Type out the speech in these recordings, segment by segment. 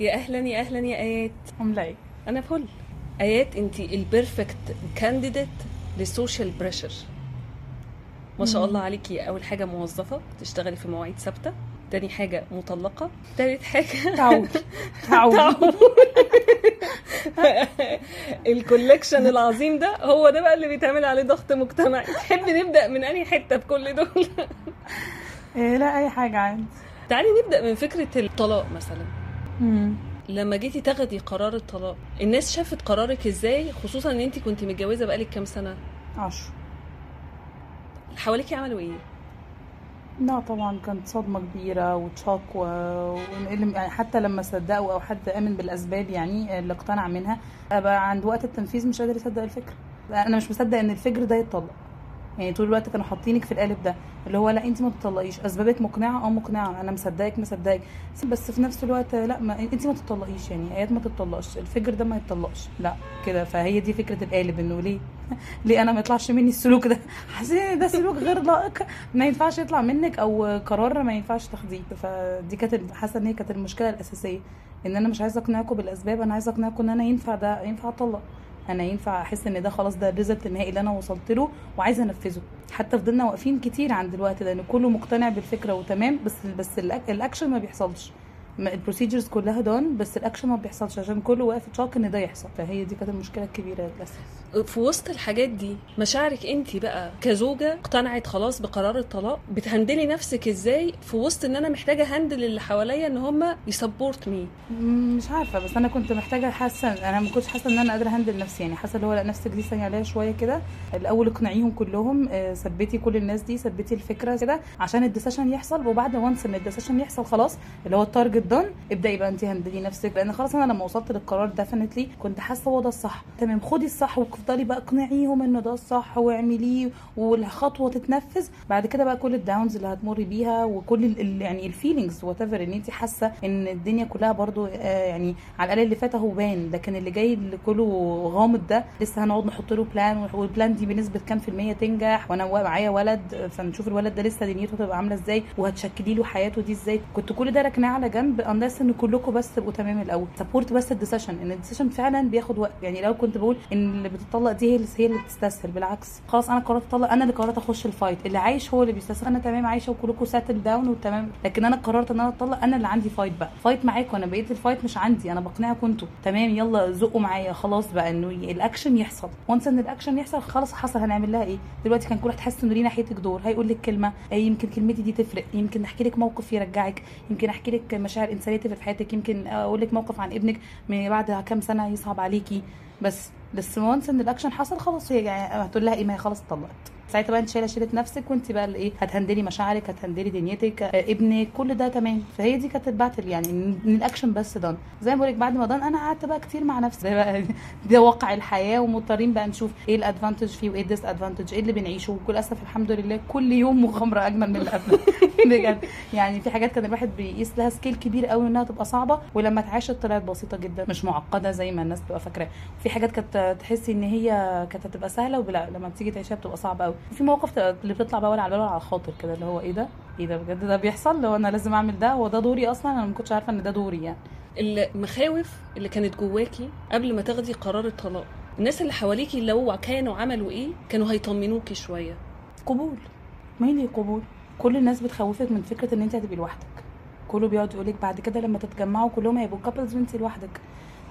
يا أهلا يا أهلا يا آيات. عامله إيه أنا فل آيات أنت ال perfect candidate لل social pressure. ما شاء الله عليكي أول حاجة موظفة بتشتغلي في مواعيد ثابتة. تاني حاجة مطلقة. تالت حاجة تعود. تعود. ال collection العظيم ده هو ده بقى اللي بيتعمل عليه ضغط مجتمعي. تحب نبدأ من أي حتة في كل دول؟ إيه لا أي حاجة عادي. تعالي نبدأ من فكرة الطلاق مثلا. لما جيتي تاخدي قرار الطلاق الناس شافت قرارك إزاي؟ خصوصا إن انت كنت متجوزة بقالك كام سنة؟ عشر. حواليكي عملوا إيه؟ لا طبعا كانت صدمة كبيرة وتشوك و... يعني حتى لما صدقوا أو حد آمن بالأسباب يعني اللي اقتنع منها بقى عند وقت التنفيذ مش قادر يصدق الفكرة. أنا مش مصدق إن الفجر ده يتطلق. يعني طول الوقت كانوا حاطينك في القالب ده اللي هو لا انت ما تطلقيش أسبابك مقنعة؟ آه مقنعة. أنا مصدقك مصدقك بس في نفس الوقت لا ما انت ما تطلقيش يعني. آيات ما تطلقش. الفجر ده ما يتطلقش. لا كده. فهي دي فكرة القالب إنه ليه؟ ليه أنا ما يطلعش مني السلوك ده؟ إن ده سلوك غير لائق. ما ينفعش يطلع منك أو قرار ما ينفعش تاخديه. فدي كانت حاسة إن هي كانت المشكلة الأساسية. إن أنا مش عايزة اقنعكم بالأسباب أنا عايزة اقنعكم إن أنا ينفع ده ينفع أطلق. أنا ينفع أحس إن ده خلاص ده ال result النهائي اللي أنا وصلت له وعايزة أنفذه. حتى فضلنا واقفين كتير عند الوقت ده إن كله مقتنع بالفكرة وتمام بس بس الأكشن ما بيحصلش. ال procedures كلها done بس الاكشن ما بيحصلش عشان كله واقف تشاك إن ده يحصل. فهي دي كانت المشكلة الكبيرة للأسف. في وسط الحاجات دي مشاعرك انت بقى كزوجة اقتنعت خلاص بقرار الطلاق؟ بت handle ي نفسك إزاي في وسط إن أنا محتاجة handle اللي حواليا إن هم ي support me مش عارفة بس أنا كنت محتاجة حاسة أنا ما كنتش حاسة إن أنا قادرة handle نفسي. يعني حاسة اللي هو لأ نفسك دي ثانية عليها شوية كده. الأول اقنعيهم كلهم آه، ثبتي كل الناس دي ثبتي الفكرة كده عشان ال decision يحصل. وبعد و once ان ال decision يحصل خلاص اللي هو ال target done ابدأي بقى انت handle ي نفسك لأن خلاص أنا لما وصلت للقرار definitely كنت حاسة هو ده الصح. تمام خدي الصح وافضلي بقى اقنعيهم إنه ده الصح واعمليه والخطوة تتنفذ. بعد كده بقى كل ال downs اللي هتمري بيها وكل ال- ال- يعني ال feelings whatever إن انت حاسة إن الدنيا كلها برضو آه، يعني على الأقل اللي فات أهو بان لكن اللي جاي اللي كله غامض ده لسه هنقعد نحط له plan وال plan دي بنسبة كام في المية تنجح؟ وأنا معايا ولد فنشوف الولد ده لسه دنيته هتبقى عاملة إزاي؟ وهتشكلي له حياته دي إزاي؟ كنت كل ده راكناه على جنب اندرس إن كلكم بس تبقوا تمام الأول. support بس ال decision إن ال decision فعلا بياخد وقت. يعني لو كنت بقول إن اللي بتطلق دي هي اللي هي اللي بتستسهل. بالعكس. خلاص أنا قررت أطلق. أنا اللي قررت أخش ال fight اللي عايش هو اللي بيستسهل. أنا تمام عايشه وكلكم settle down وتمام. لكن أنا قررت إن أنا أطلق. أنا اللي عندي fight بقى. fight معاكم. أنا بقيت ال fight مش عندي. أنا بقنعكم أنتوا. تمام يلا زقوا معايا. خلاص بقى إنه الاكشن يحصل. و once إن الاكشن يحصل خلاص حصل. هنعمل لها إيه؟ دلوقتي كان كل واحد حاسس إنه ليه ناحيتك دور. هيقول لك كلمة. آه، يمكن كلمتي دي تفرق. يمكن أحكي لك موقف يرجعك. يمكن أحكي لك مشاعر انسانيه تفرق في حياتك. يمكن أقول لك موقف عن ابنك من بعد كام سنة يصعب عليكي. بس بس once ان الاكشن حصل خلاص هي يعني هتقول لها إيه ما هي خلاص اتطلقت. ساعتها بقى انت شايلة شيلة نفسك وانت بقى إيه هتهندلي مشاعرك هتهندلي دنيتك آه، ابنك كل ده تمام. فهي دي كانت ال battle يعني إن الاكشن بس done زي ما بقول لك بعد ما done أنا قعدت بقى كتير مع نفسي. زي بقى ده واقع الحياة ومضطرين بقى نشوف إيه ال advantage فيه وايه ال disadvantage إيه اللي بنعيشه. وكل أسف الحمد لله كل يوم مغامرة أجمل من اللي بجد. يعني في حاجات كان الواحد بيقيس لها scale كبير قوي إنها تبقى صعبة ولما اتعاشت طلعت بسيطه جدا. مش معقدة زي ما الناس بتبقى فاكره في حاجات كانت تحسي إن هي كانت هتبقى سهلة ولا لما بتيجي تعيشها بتبقى صعبة قوي. في مواقف اللي بتطلع بقى ولا على البال ولا على الخاطر كده اللي هو إيه ده؟ إيه ده بجد؟ ده بيحصل؟ لو أنا لازم أعمل ده؟ هو ده دوري أصلا؟ أنا ما كنتش عارفة إن ده دوري يعني. المخاوف اللي كانت جواكي قبل ما تاخدي قرار الطلاق الناس اللي حواليكي لو كانوا عملوا إيه كانوا هيطمنوكي شوية. قبول. مين قبول كل الناس بتخوفك من فكرة إن أنت هتبقي لوحدك. كله بيقعد يقولك بعد كده لما تتجمعوا كلهم هيبقوا couples وانت لوحدك.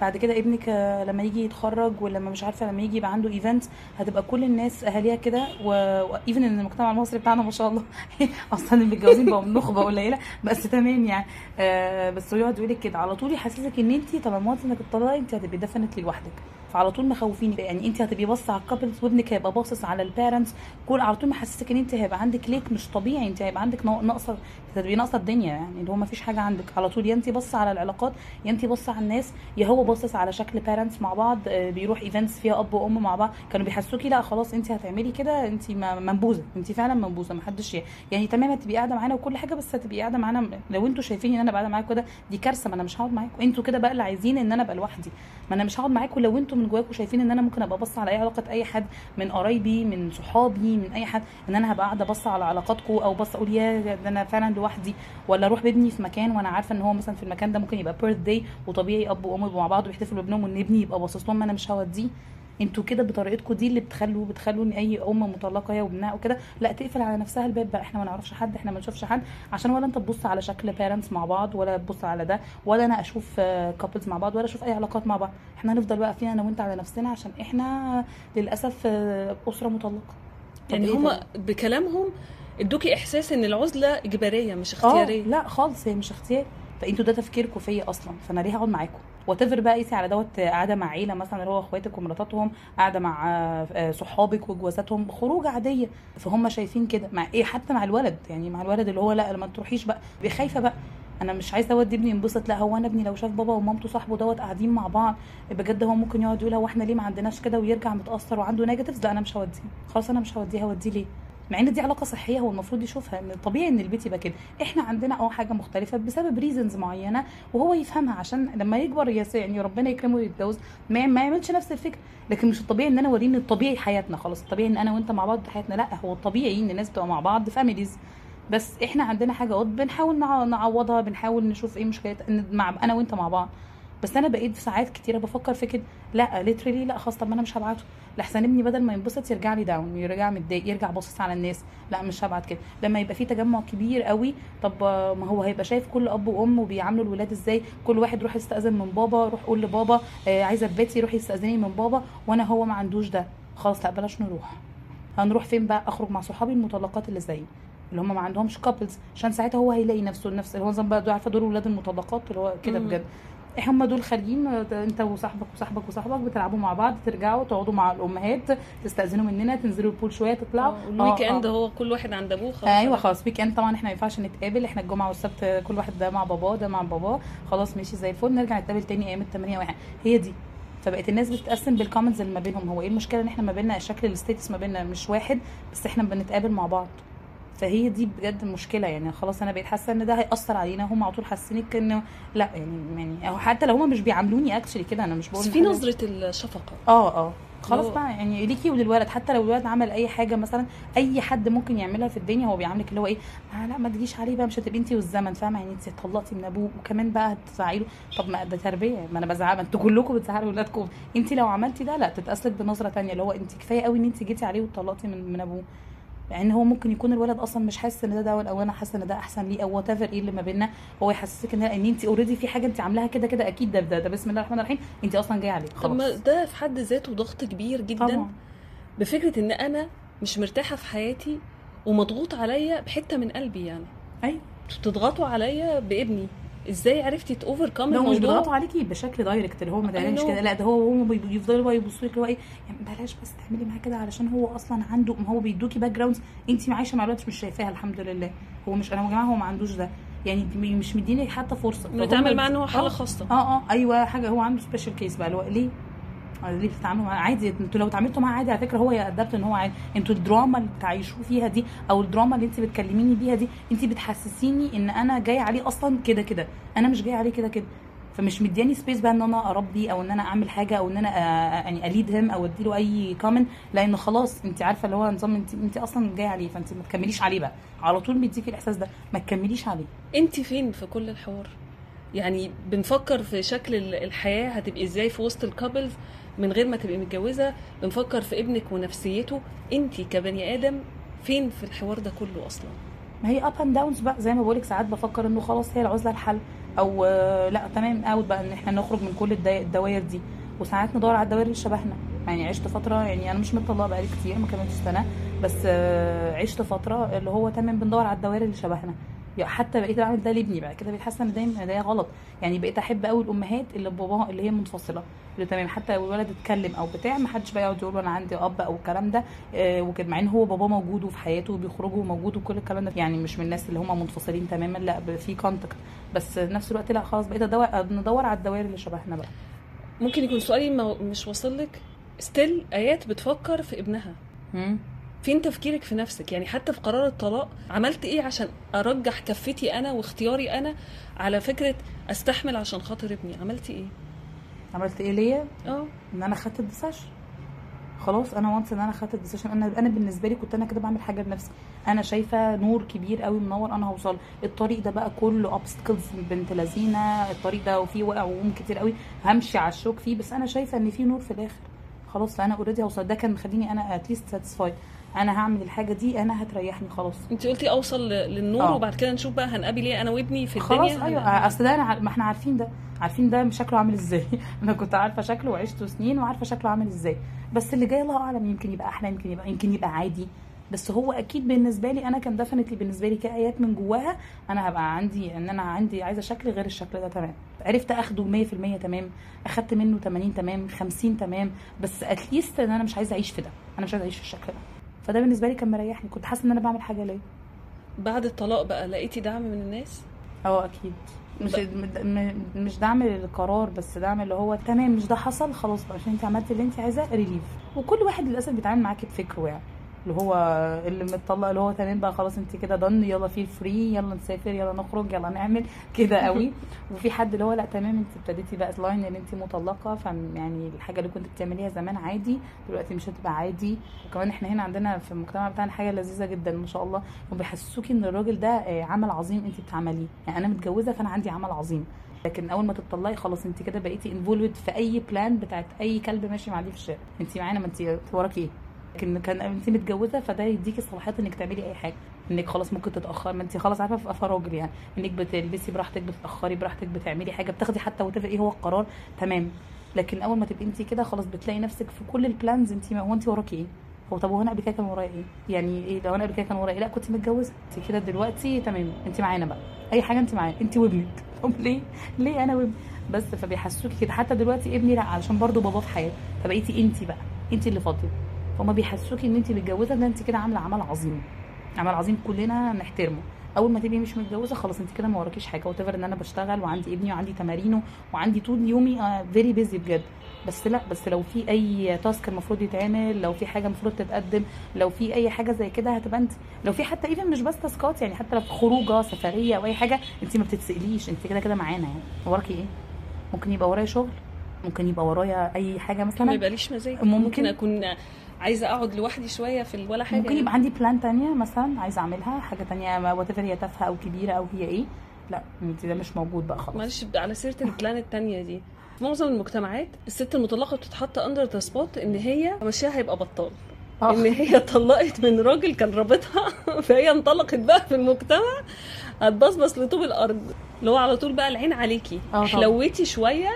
بعد كده ابنك لما يجي يتخرج ولما مش عارفة لما يجي يبقى عنده event هتبقى كل الناس أهاليها كده و even إن المجتمع المصري بتاعنا ما شاء الله أصلا المتجوزين بقوا نخبه قليلة بس تمام يعني. آه بس هو يقعد يقولك كده على طول يحسسك إن انت طالما إنك تطلقي انت هتبقي definitely لوحدك. فعلى طول مخوفينك يعني انت هتبقي باصة على ال couples وابنك هيبقى باصص على ال parents كل على طول محسسك ان انت هيبقى عندك ليك مش طبيعي انت هيبقى عندك ناق- ناقصه هتبقي ناقصة الدنيا يعني اللي هو ما فيش حاجة عندك. على طول يا انت باصة على العلاقات يا انت باصة على الناس يا هو باصص على شكل parents مع بعض آه، بيروح events فيها أب وأم مع بعض. كانوا بيحسسوكي لا خلاص انت هتعملي كده انت منبوذة انت فعلا منبوذة ما حدش يعني تمام هتبقي قاعدة معانا وكل حاجة بس هتبقي قاعدة معانا لو أنتوا شايفين ان أنا قاعدة معاكم كده دي كارثة ما أنا مش هقعد معاكم أنتوا كده بقى اللي عايزين ان أنا أبقى لوحدي. ما أنا مش هقعد معاكم لو أنتوا من جواكم شايفين إن أنا ممكن أبقى بص على أي علاقة أي حد من قرايبي من صحابي من أي حد إن أنا هبقى قاعدة بص على علاقاتكم أو بص أقول يا ده أنا فعلا لوحدي ولا أروح بابني في مكان وأنا عارفة إن هو مثلا في المكان ده ممكن يبقى birthday وطبيعي أب وأم يبقوا مع بعض ويحتفلوا بابنهم وإن ابني يبقى باصص لهم أنا مش هوديه. أنتوا كده بطريقتكم دي اللي بتخلوا بتخلوا ان أي أم مطلقة هي وابنها وكده لا تقفل على نفسها الباب بقى. إحنا ما نعرفش حد إحنا ما نشوفش حد عشان ولا انت تبص على شكل parents مع بعض ولا تبص على ده ولا أنا أشوف couples مع بعض ولا أشوف اي علاقات مع بعض. إحنا هنفضل بقى فينا أنا وانت على نفسنا عشان إحنا للأسف آه، أسرة مطلقة. يعني هما ده؟ بكلامهم ادوكي احساس ان العزلة إجبارية مش آه اختيارية. لا خالص هي مش اختيار. فانتوا ده تفكيركم فيا أصلا فأنا ليه هقعد معاكم؟ whatever بقى قيسي على دوت قاعدة مع عيلة مثلا اللي هو أخواتك ومراتاتهم قاعدة مع آه، صحابك وجوازاتهم خروج عادية. فهم شايفين كده. مع إيه؟ حتى مع الولد. يعني مع الولد اللي هو لأ ما تروحيش بقى. خايفة بقى. أنا مش عايزة أودي ابني ينبسط. لأ هو أنا ابني لو شاف بابا ومامته صاحبه دوت قاعدين مع بعض بجد هو ممكن يقعد يقول هو إحنا ليه ما عندناش كده ويرجع متأثر وعنده negatives لأ أنا مش هوديه. خلاص أنا مش هوديه هوديه ليه؟ مع إن دي علاقة صحية هو المفروض يشوفها إن طبيعي إن البيت يبقى كده. إحنا عندنا آه حاجة مختلفة بسبب reasons معينة وهو يفهمها عشان لما يكبر يعني ربنا يكرمه ويتجوز ما, يعملش نفس الفكرة لكن مش الطبيعي إن أنا اوريه إن الطبيعي حياتنا خلاص. الطبيعي إن أنا وأنت مع بعض حياتنا لأ هو الطبيعي إن الناس تبقى مع بعض families بس إحنا عندنا حاجة قط بنحاول نع- نعوضها بنحاول نشوف إيه مشكلتها مع أنا وأنت مع بعض. بس أنا بقيت ساعات كتيرة بفكر في كده. لا literally لا خلاص طب ما أنا مش هبعته. لحسن ابني بدل ما ينبسط يرجع لي down يرجع متضايق يرجع باصص على الناس. لا مش هبعت كده. لما يبقى في تجمع كبير قوي طب ما هو هيبقى شايف كل أب وأم وبيعاملوا الولاد إزاي؟ كل واحد روح يستأذن من بابا روح قول لبابا آه، عايزة بيتي روح يستاذني من بابا وأنا هو ما عندوش ده. خلاص لا بلاش نروح. هنروح فين بقى؟ أخرج مع صحابي المطلقات اللي زيي اللي هم ما عندهمش couples عشان ساعتها هو هيلاقي نفسه نفس هو زي بقى عارفة دول ولاد المطلقات اللي هو كده. بجد. هم دول خارجين انت وصاحبك وصاحبك وصاحبك بتلعبوا مع بعض ترجعوا تقعدوا مع الأمهات تستأذنوا مننا تنزلوا ال pool شوية تطلعوا. آه، ال weekend آه. هو كل واحد عند أبوه خلاص. أيوه خلاص. weekend طبعا إحنا ما ينفعش نتقابل إحنا الجمعة والسبت كل واحد ده مع باباه ده مع باباه. خلاص ماشي زي الفل. نرجع نتقابل تاني أيام التمرين واحد. هي دي. فبقت الناس بتتقسم بال comments اللي ما بينهم. هو إيه المشكلة إن إحنا ما بيننا؟ شكل ال status ما بيننا مش واحد بس إحنا بنتقابل مع بعض. فهي دي بجد المشكلة يعني خلاص أنا بقيت حاسة إن ده هيأثر علينا هم على طول حاسين انه لأ يعني يعني أو حتى لو هم مش بيعاملوني actually كده أنا مش بقول بس في نظرة الشفقة. آه آه. خلاص بقى يعني ليكي وللولد حتى لو الولد عمل أي حاجة مثلا أي حد ممكن يعملها في الدنيا هو بيعاملك اللي هو إيه آه لأ ما تجيش عليه بقى مش هتبقي انت والزمن. فاهمة؟ يعني انت اتطلقتي من أبوه وكمان بقى هتزعلي له. طب ما ده تربية ما أنا بزعل ما أنتوا كلكم بتزعلوا ولادكم. انت لو عملتي ده لأ تتبصلك بنظرة تانية اللي هو انت كفاية قوي إن انت جيتي عليه واتطلقتي من من أبوه. يعني هو ممكن يكون الولد أصلا مش حاسس إن ده ده أو أنا حاسة إن ده أحسن ليه أو وات إيه اللي ما بيننا هو يحسسك إن إن انت already في حاجة انت عاملاها كده كده أكيد ده ده, ده بسم الله الرحمن الرحيم انت أصلا جاية عليه طب ما خلاص. ده في حد ذاته ضغط كبير جدا طبعا. بفكرة إن أنا مش مرتاحة في حياتي ومضغوط عليا بحتة من قلبي يعني. أيوه. بتضغطوا عليا بابني. إزاي عرفتي ت overcome لو مش الموضوع بيضغطوا عليكي بشكل direct اللي هو ما I know. كده لا ده هو هم بيفضلوا بقى يبصوا لك اللي هو إيه يعني بلاش بس تعملي معاه كده علشان هو أصلا عنده ما هو بيدوكي backgrounds انت عايشة مع الوقت مش شايفاها الحمد لله هو مش أنا يا جماعة هو ما عندوش ده يعني مش مديني حتى فرصة فهم نتعامل معاه إن هو آه. حالة خاصة آه آه أيوه حاجة هو عنده special case بقى اللي هو ليه؟ آه، ليه بتتعاملوا معاه. عادي أنتوا لو اتعاملتوا معاه عادي على فكرة هو ي adapt ان هو عادي. أنتوا الدراما اللي بتعيشوه فيها دي أو الدراما اللي انت بتكلميني بيها دي انت بتحسسيني ان أنا جاية عليه أصلا كده كده. أنا مش جاية عليه كده كده. فمش مدياني space بقى ان أنا اربي أو ان أنا اعمل حاجة أو ان أنا آه، يعني lead him أو اديله اي comment لأن خلاص انت عارفة اللي هو نظام انت انت أصلا جاية عليه فانت ما تكمليش عليه بقى. على طول بيديكي الإحساس ده. ما تكمليش عليه. انت فين في كل الحوار؟ يعني بنفكر في شكل ال- الحياة هتبقي إزاي في وسط ال couples من غير ما تبقي متجوزة بنفكر في ابنك ونفسيته. انت كبني آدم فين في الحوار ده كله أصلا؟ ما هي ups and downs بقى. زي ما بقولك ساعات بفكر إنه خلاص هي العزلة الحل أو آه، لأ تمام out بقى إن إحنا نخرج من كل الدوائر دي. وساعات ندور على الدوائر اللي شبهنا يعني عشت فترة يعني أنا مش مطلقه بقالي كتير ما كملتش سنة بس آه، عشت فترة اللي هو تمام بندور على الدوائر اللي شبهنا. حتى بقيت بعمل ده لابني بقى كده بقيت حاسه إن ده ده غلط. يعني بقيت أحب قوي الأمهات اللي باباها اللي هي منفصلة. اللي تمام حتى لو الولد اتكلم أو بتاع ما حدش بقى يقعد يقول أنا عندي أب أو الكلام ده آه، وكده. مع إن هو باباه موجود وفي حياته وبيخرجوا موجود وكل الكلام ده. يعني مش من الناس اللي هم منفصلين تماما لأ في contact بس نفس الوقت لأ خلاص بقيت ادور ندور على الدوائر اللي شبهنا بقى. ممكن يكون سؤالي مش واصل لك. still آيات بتفكر في ابنها. فين تفكيرك في نفسك؟ يعني حتى في قرار الطلاق عملت إيه عشان أرجح كفتي أنا واختياري أنا على فكرة أستحمل عشان خاطر ابني؟ عملتي إيه؟ عملت إيه ليا؟ آه. إن أنا خدت ال decision. خلاص أنا once إن أنا خدت ال decision أنا أنا بالنسبة لي كنت أنا كده بعمل حاجة لنفسي. أنا شايفة نور كبير قوي منور أنا هوصل. الطريق ده بقى كله obstacles بنت لذينة الطريق ده وفيه وقع وقوم كتير قوي همشي على الشوك فيه. بس أنا شايفة إن في نور في الآخر. خلاص فأنا already هوصل. ده كان مخليني أنا at least satisfied أنا هعمل الحاجة دي أنا هتريحني خلاص. انت قلتي اوصل للنور آه. وبعد كده نشوف بقى هنقابل إيه أنا وابني في خلاص الدنيا أيوه. هن- أصل ده أنا ع- ما إحنا عارفين ده. عارفين ده شكله عامل إزاي. أنا كنت عارفة شكله وعشته سنين وعارفة شكله عامل إزاي. بس اللي جاي الله أعلم يمكن يبقى أحلى يمكن يبقى يمكن يبقى عادي. بس هو أكيد بالنسبة لي أنا كان definitely بالنسبة لي كآيات من جواها أنا هبقى عندي إن أنا عندي عايزة شكل غير الشكل ده تمام. عرفت أخده 100% تمام. أخدت منه 80 تمام 50 تمام. بس at least إن أنا مش عايزة أعيش في ده. أنا مش عايزة أعيش في الشكل ده. فده بالنسبة لي كان مريحني. كنت حاسة إن أنا بعمل حاجة ليا بعد الطلاق بقى لقيتي دعم من الناس؟ أه أكيد. مش مش دعم للقرار بس دعم اللي هو تمام مش ده حصل خلاص بقى عشان انت عملتي اللي انت عايزاه relief وكل واحد للأسف بيتعامل معاكي بفكره يعني. اللي هو اللي متطلق اللي هو تمام بقى خلاص انت كده done يلا في free يلا نسافر يلا نخرج يلا نعمل كده قوي. وفي حد اللي هو لا تمام انت ابتديتي بقى line ان انت مطلقة فيعني الحاجة اللي كنت بتعمليها زمان عادي دلوقتي مش هتبقى عادي. وكمان إحنا هنا عندنا في المجتمع بتاعنا حاجة لذيذة جدا ما شاء الله. وبيحسسوكي إن الراجل ده آه، عمل عظيم انت بتعمليه. يعني أنا متجوزة فأنا عندي عمل عظيم. لكن أول ما تطلقي خلاص انت كده بقيتي involved في أي plan بتاعت أي كلب ماشي معدي في الشارع. انت معانا ما انت وراكي إيه؟ لكن كان انت متجوزة فده يديكي صلاحيات إنك تعملي أي حاجة إنك خلاص ممكن تتاخر ما انت خلاص عارفة في راجل يعني إنك بتلبسي براحتك بتتأخري براحتك بتعملي حاجة بتاخدي حتى وات إيه هو القرار تمام. لكن أول ما تبقي أنت كده خلاص بتلاقي نفسك في كل ال plans أنت هو أنت وراكي إيه؟ هو طب هو أنا قبل كده كان ورايا إيه؟ يعني إيه لو أنا قبل كده كان ورايا إيه؟ لا كنت متجوزة. أنت كده دلوقتي تمام. أنت معانا بقى. أي حاجة أنت معانا أنت وابنك. طب ليه؟ ليه أنا وابني؟ بس فبيحسسوكي كده. حتى دلوقتي ابني لا علشان برضه باباه في حياته فبقيتي أنت بقى. أنت اللي فاضية. فهم بيحسوكي إن انت متجوزة ان انت كده عاملة عمل عظيم. عمل عظيم كلنا نحترمه. أول ما تبقي مش متجوزة خلاص انت كده ما وراكيش حاجة. whatever إن أنا بشتغل وعندي ابني وعندي تمارينه وعندي طول يومي very busy بجد. بس لأ بس لو في أي task المفروض يتعمل لو في حاجة المفروض تتقدم لو في أي حاجة زي كده هتبقى انت لو في حتى even مش بس task ات يعني حتى لو في خروجة سفرية أو أي حاجة انت ما بتتسأليش. انت كده كده معانا يعني. وراكي إيه؟ ممكن يبقى ورايا شغل؟ ممكن يبقى ورايا أي حاجة ما مثلا يبقاليش مزاج. ممكن. ممكن أكون عايزة أقعد لوحدي شوية في ولا حاجة ممكن يبقى عندي plan تانية مثلا عايزة أعملها حاجة تانية وات هي تافهة أو كبيرة أو هي إيه. لا انت ده مش موجود بقى خلاص. معلش على سيرة ال plan التانية دي. في معظم المجتمعات الست المطلقة بتتحط under the spot إن هي مشيها هيبقى بطال. آه. إن هي اتطلقت من راجل كان رابطها فهي انطلقت بقى في المجتمع هتبصبص لطوب الأرض. اللي هو على طول بقى العين عليكي. آه طبعا. حلويتي شوية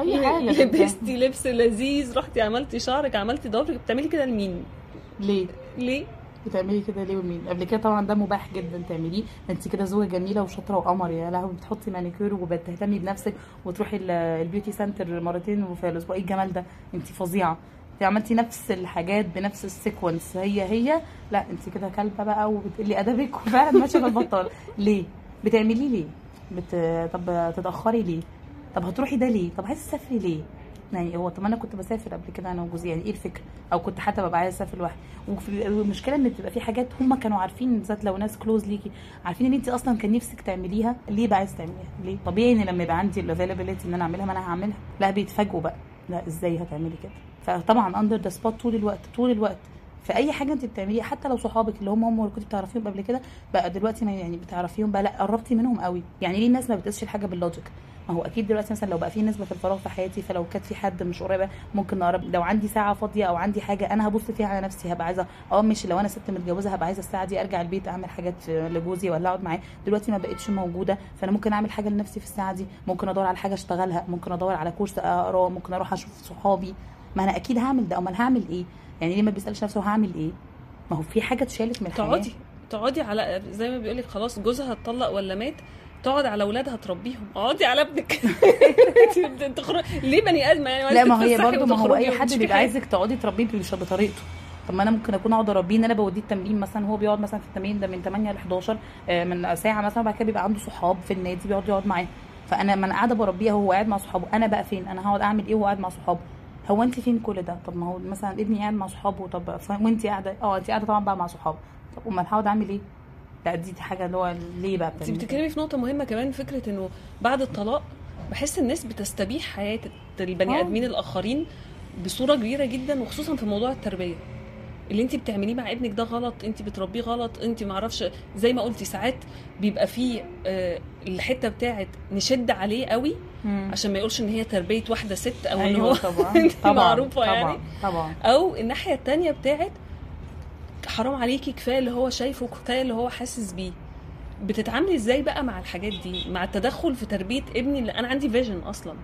أي حاجة لبستي لبس لذيذ رحتي عملتي شعرك عملتي ضوافرك بتعملي كده لمين؟ ليه؟ ليه؟ بتعملي كده ليه ومين؟ قبل كده طبعا ده مباح جدا تعمليه. انت كده زوجه جميلة وشاطرة وقمر يا لهوي بتحطي مانيكير وبتهتمي بنفسك وتروحي ال- ال beauty center مرتين في الأسبوع. إيه الجمال ده؟ انت فظيعة. انت عملتي نفس الحاجات بنفس ال sequence. هي هي. لا انت كده كلبة بقى وبتقلي أدبك وفعلا ماشية بالبطال ليه؟ بتعمليه ليه؟ بت... طب تتأخري ليه؟ طب هتروحي ده ليه؟ طب عايزة تسافري ليه؟ يعني هو طب أنا كنت بسافر قبل كده أنا وجوزي يعني إيه الفكرة؟ أو كنت حتى ببقى عايزة أسافر لوحدي. والمشكلة إن بتبقى في حاجات هم كانوا عارفين بالذات لو ناس close ليكي عارفين إن انت أصلا كان نفسك تعمليها ليه بقى عايزة تعمليها؟ ليه؟ طبيعي إن لما يبقى عندي ال availability إن أنا أعملها ما أنا هعملها. لا بيتفاجئوا بقى. لا إزاي هتعملي كده؟ فطبعا under the spot طول الوقت طول الوقت. في أي حاجة انت بتعمليها حتى لو صحابك اللي هم هم اللي كنت بتعرفيهم قبل كده بقى دلوقتي ما يعني بتعرفيهم بقى لأ قربتي منهم قوي. يعني ليه الناس ما بتقيسش الحاجة بال logic ما هو أكيد دلوقتي مثلا لو بقى في نسبة في الفراغ في حياتي فلو كانت في حد مش قريبة ممكن نقرب لو عندي ساعة فاضية أو عندي حاجة أنا هبص فيها على نفسي هبقى عايزة آه ماشي لو أنا ست متجوزة هبقى عايزة الساعة دي أرجع البيت أعمل حاجات لجوزي ولا أقعد معاه. دلوقتي ما بقتش موجودة فأنا ممكن أعمل حاجة لنفسي في الساعة دي. ممكن أدور على حاجة أشتغلها ممكن أدور على course أقرأه ممكن أروح أشوف صحابي. ما أنا أكيد هعمل ده. امال هعمل إيه؟ يعني ليه ما بيسألش نفسه هعمل إيه؟ ما هو في حاجة اتشالت من الحياة. تقعدي تقعدي على زي ما بيقولك خلاص جوزها اتطلق ولا مات تقعد على أولادها تربيهم. اقعدي على ابنك. تخرج ليه بني آدم؟ يعني لا ما هي برضو ما هو أي حد بيبقى. عايزك تقعدي تربيه مش بطريقته طب ما أنا ممكن أكون أقعد أربيه إن أنا بوديه التمرين مثلا هو بيقعد مثلا في التمرين ده من 8 ل 11 آه، من ساعة مثلا وبعد كده بيبقى عنده صحاب في النادي بيقعد يقعد معاه. فأنا ما أنا قاعدة بربيها وهو قاعد مع صحابه. أنا بقى فين؟ أنا هقعد أعمل إيه وهو قاعد مع صحابه؟ هو أنت فين كل ده؟ طب ما هو مثلا ابني قاعد مع صحابه طب وأنت قاعدة؟ آه أنت قاعدة طبعا بقى مع صحابه. طب أمال هقعد أعمل إيه؟ لا دي, حاجة اللي هو ليه بقى انت؟ بتتكلمي في نقطة مهمة كمان فكرة إنه بعد الطلاق بحس الناس بتستبيح حياة البني آه. آدمين الآخرين بصورة كبيرة جدا وخصوصا في موضوع التربية اللي انت بتعمليه مع ابنك ده غلط انت بتربيه غلط انت معرفش زي ما قلتي ساعات بيبقى فيه آه، الحتة بتاعت نشد عليه قوي مم. عشان ما يقولش إن هي تربية واحدة ست أو إن أيوه هو طبعا انت طبعا معروفة طبعا يعني. طبعا أو الناحية التانية بتاعت حرام عليكي كفاية اللي هو شايفه كفاية اللي هو حاسس بيه. بتتعاملي إزاي بقى مع الحاجات دي؟ مع التدخل في تربية ابني؟ اللي أنا عندي vision أصلا.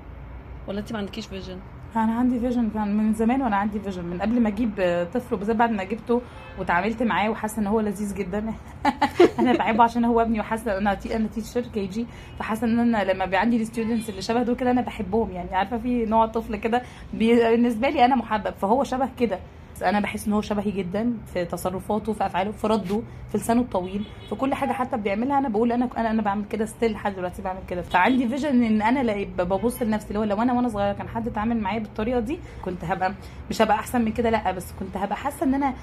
ولا انت ما عندكيش vision أنا عندي vision كان من زمان وأنا عندي vision من قبل ما أجيب طفل وبالذات بعد ما جبته وتعاملت معاه وحاسة إن هو لذيذ جدا. أنا بحبه عشان هو ابني وحاسة أنا تي أنا teacher KG فحاسة إن أنا لما بيبقى عندي ال students اللي شبه دول كده أنا بحبهم. يعني عارفة في نوع طفل كده بالنسبة لي أنا محبب فهو شبه كده. أنا بحس إن هو شبهي جدا في تصرفاته في أفعاله في رده في لسانه الطويل في كل حاجة حتى بيعملها. أنا بقول أنا أنا أنا بعمل كده still لحد دلوقتي بعمل كده. فعندي vision إن أنا ببص لنفسي اللي هو لو أنا وأنا صغيرة كان حد اتعامل معايا بالطريقة دي كنت هبقى مش هبقى أحسن من كده لا بس كنت هبقى حاسة إن أنا